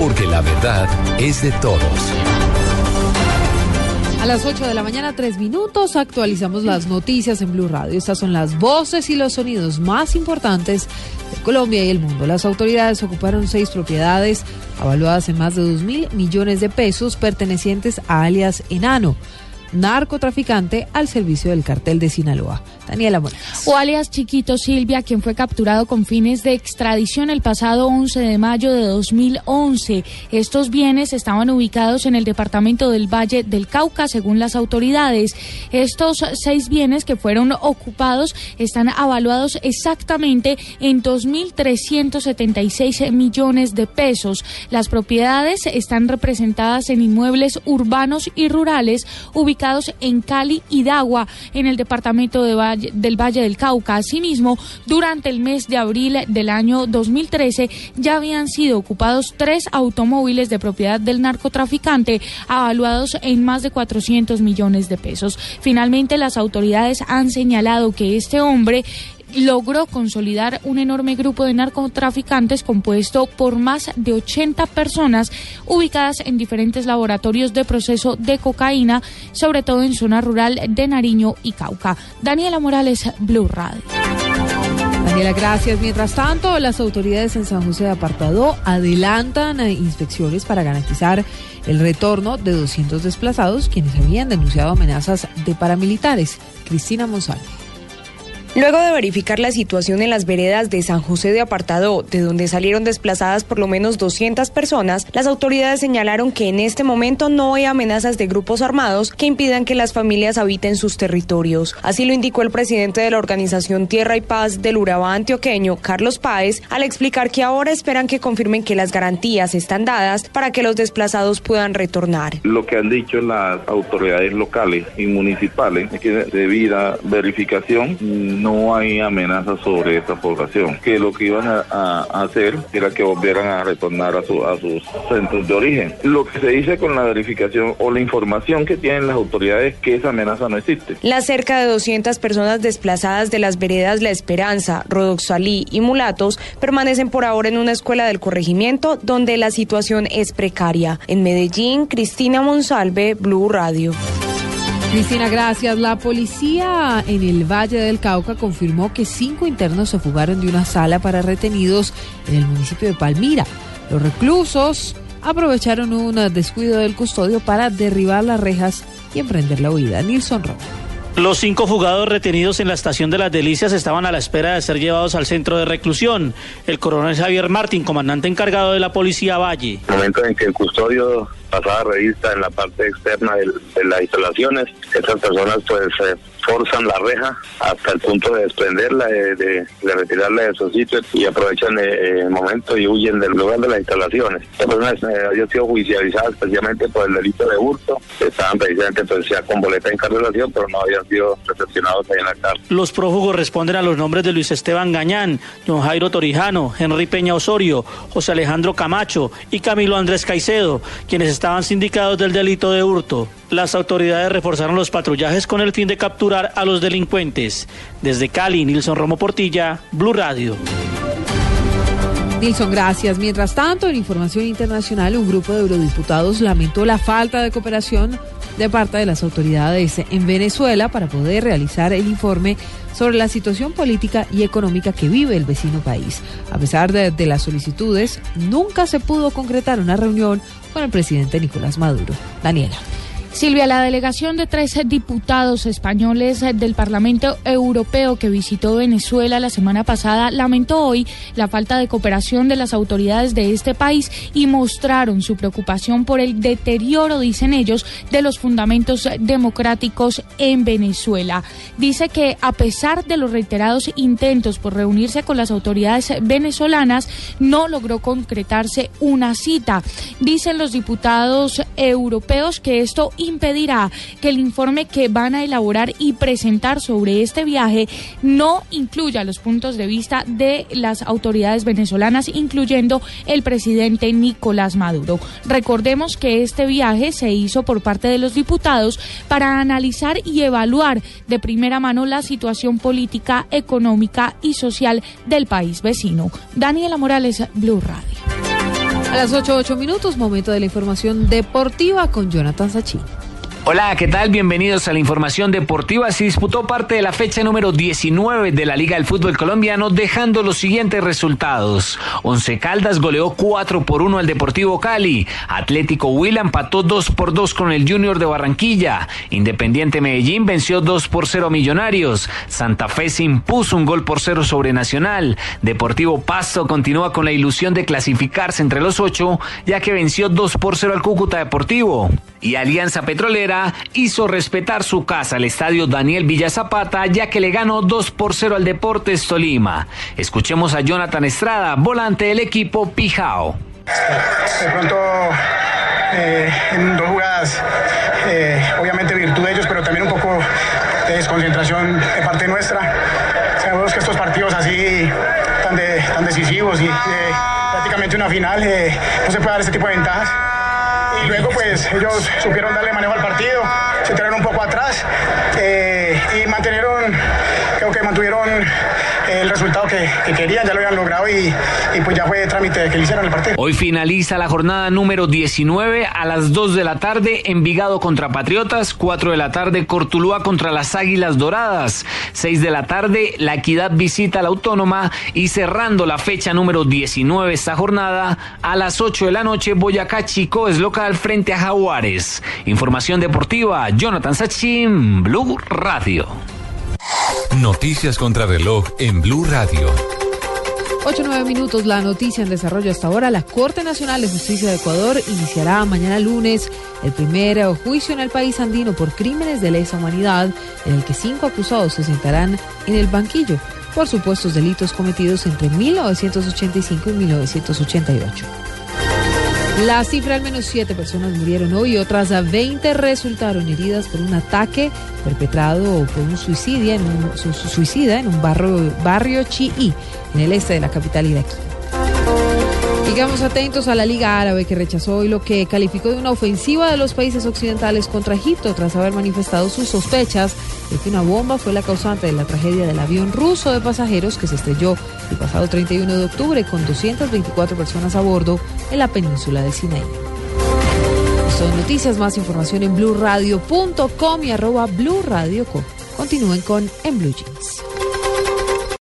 porque la verdad es de todos. A las 8 de la mañana, tres minutos, actualizamos las noticias en Blue Radio. Estas son las voces y los sonidos más importantes de Colombia y el mundo. Las autoridades ocuparon seis propiedades avaluadas en más de 2 mil millones de pesos pertenecientes a alias Enano narcotraficante al servicio del cartel de Sinaloa. Daniela Morales. O alias Chiquito Silvia, quien fue capturado con fines de extradición el pasado 11 de mayo de 2011. Estos bienes estaban ubicados en el departamento del Valle del Cauca, según las autoridades. Estos seis bienes que fueron ocupados están avaluados exactamente en 2.376 millones de pesos. Las propiedades están representadas en inmuebles urbanos y rurales ubicados en Cali y Dagua, en el departamento del Valle del Cauca. Asimismo, durante el mes de abril del año 2013 ya habían sido ocupados tres automóviles de propiedad del narcotraficante avaluados en más de 400 millones de pesos. Finalmente, las autoridades han señalado que este hombre logró consolidar un enorme grupo de narcotraficantes compuesto por más de 80 personas ubicadas en diferentes laboratorios de proceso de cocaína, sobre todo en zona rural de Nariño y Cauca. Daniela Morales, Blue Radio. Daniela, gracias. Mientras tanto, las autoridades en San José de Apartado adelantan inspecciones para garantizar el retorno de 200 desplazados quienes habían denunciado amenazas de paramilitares. Cristina Monsalve. Luego de verificar la situación en las veredas de San José de Apartado, de donde salieron desplazadas por lo menos 200 personas, las autoridades señalaron que en este momento no hay amenazas de grupos armados que impidan que las familias habiten sus territorios. Así lo indicó el presidente de la organización Tierra y Paz del Urabá antioqueño, Carlos Páez, al explicar que ahora esperan que confirmen que las garantías están dadas para que los desplazados puedan retornar. Lo que han dicho las autoridades locales y municipales es que debida verificación no hay amenaza sobre esta población, que lo que iban a, hacer era que volvieran a retornar a, su, a sus centros de origen. Lo que se dice con la verificación o la información que tienen las autoridades es que esa amenaza no existe. Las cerca de 200 personas desplazadas de las veredas La Esperanza, Rodoxalí y Mulatos permanecen por ahora en una escuela del corregimiento donde la situación es precaria. En Medellín, Cristina Monsalve, Blue Radio. Cristina, gracias. La policía en el Valle del Cauca confirmó que cinco internos se fugaron de una sala para retenidos en el municipio de Palmira. Los reclusos aprovecharon un descuido del custodio para derribar las rejas y emprender la huida. Nilson Rock. Los cinco fugados retenidos en la estación de las Delicias estaban a la espera de ser llevados al centro de reclusión. El coronel Javier Martín, comandante encargado de la policía Valle. Momento en que el custodio pasaba revista en la parte externa de, las instalaciones, estas personas pues eh, forzan la reja hasta el punto de desprenderla, de, retirarla de esos sitios y aprovechan eh, el momento y huyen del lugar de las instalaciones. Estas personas eh, sido judicializadas especialmente por el delito de hurto, estaban precisamente pues, con boleta de encarcelación, pero no habían Los prófugos responden a los nombres de Luis Esteban Gañán, John Jairo Torijano, Henry Peña Osorio, José Alejandro Camacho y Camilo Andrés Caicedo, quienes estaban sindicados del delito de hurto. Las autoridades reforzaron los patrullajes con el fin de capturar a los delincuentes. Desde Cali, Nilson Romo Portilla, Blue Radio. Nilson, gracias. Mientras tanto, en información internacional, un grupo de eurodiputados lamentó la falta de cooperación de parte de las autoridades en Venezuela para poder realizar el informe sobre la situación política y económica que vive el vecino país. A pesar de, de las solicitudes, nunca se pudo concretar una reunión con el presidente Nicolás Maduro. Daniela. Silvia, la delegación de tres diputados españoles del Parlamento Europeo que visitó Venezuela la semana pasada lamentó hoy la falta de cooperación de las autoridades de este país y mostraron su preocupación por el deterioro, dicen ellos, de los fundamentos democráticos en Venezuela. Dice que a pesar de los reiterados intentos por reunirse con las autoridades venezolanas, no logró concretarse una cita. Dicen los diputados europeos que esto impedirá que el informe que van a elaborar y presentar sobre este viaje no incluya los puntos de vista de las autoridades venezolanas, incluyendo el presidente Nicolás Maduro. Recordemos que este viaje se hizo por parte de los diputados para analizar y evaluar de primera mano la situación política, económica y social del país vecino. Daniela Morales, Blue Radio. A las 8, 8 minutos, momento de la información deportiva con Jonathan Sachin. Hola, ¿qué tal? Bienvenidos a la información deportiva. Se disputó parte de la fecha número 19 de la Liga del Fútbol Colombiano, dejando los siguientes resultados. Once Caldas goleó 4 por 1 al Deportivo Cali. Atlético Huila empató 2 por 2 con el Junior de Barranquilla. Independiente Medellín venció 2 por 0 a Millonarios. Santa Fe se impuso un gol por 0 sobre Nacional. Deportivo Pasto continúa con la ilusión de clasificarse entre los 8, ya que venció 2 por 0 al Cúcuta Deportivo. Y Alianza Petrolera hizo respetar su casa al estadio Daniel Villa Zapata, ya que le ganó 2 por 0 al Deportes Tolima. Escuchemos a Jonathan Estrada, volante del equipo Pijao. De pronto, eh, en dos jugadas, eh, obviamente virtud de ellos, pero también un poco de desconcentración de parte nuestra. Sabemos que estos partidos así tan, tan decisivos y prácticamente una final, eh, no se puede dar este tipo de ventajas y luego pues ellos supieron darle manejo al partido, se tiraron un poco atrás eh, y mantuvieron, creo que mantuvieron el resultado que, querían, ya lo habían logrado y, pues ya fue trámite de que le hicieran el partido. Hoy finaliza la jornada número 19 a las 2 de la tarde, Envigado contra Patriotas, 4 de la tarde, Cortulúa contra las Águilas Doradas, 6 de la tarde, La Equidad visita la Autónoma y cerrando la fecha número 19 esta jornada, a las 8 de la noche, Boyacá Chico es local frente a Jaguares. Información deportiva, Jonathan Sachin, Blue Radio. Noticias contra reloj en Blue Radio. 8 9 minutos, la noticia en desarrollo hasta ahora. La Corte Nacional de Justicia de Ecuador iniciará mañana lunes el primer juicio en el país andino por crímenes de lesa humanidad, en el que cinco acusados se sentarán en el banquillo por supuestos delitos cometidos entre 1985 y 1988. La cifra, al menos siete personas murieron hoy y otras 20 resultaron heridas por un ataque perpetrado por un suicida en un, barrio, barrio Chií, en el este de la capital iraquí. Sigamos atentos a la Liga Árabe que rechazó hoy lo que calificó de una ofensiva de los países occidentales contra Egipto tras haber manifestado sus sospechas de que una bomba fue la causante de la tragedia del avión ruso de pasajeros que se estrelló el pasado 31 de octubre con 224 personas a bordo en la península de Sinaí. Son noticias, más información en blueradio.com y arroba. Continúen con En Blue Jeans.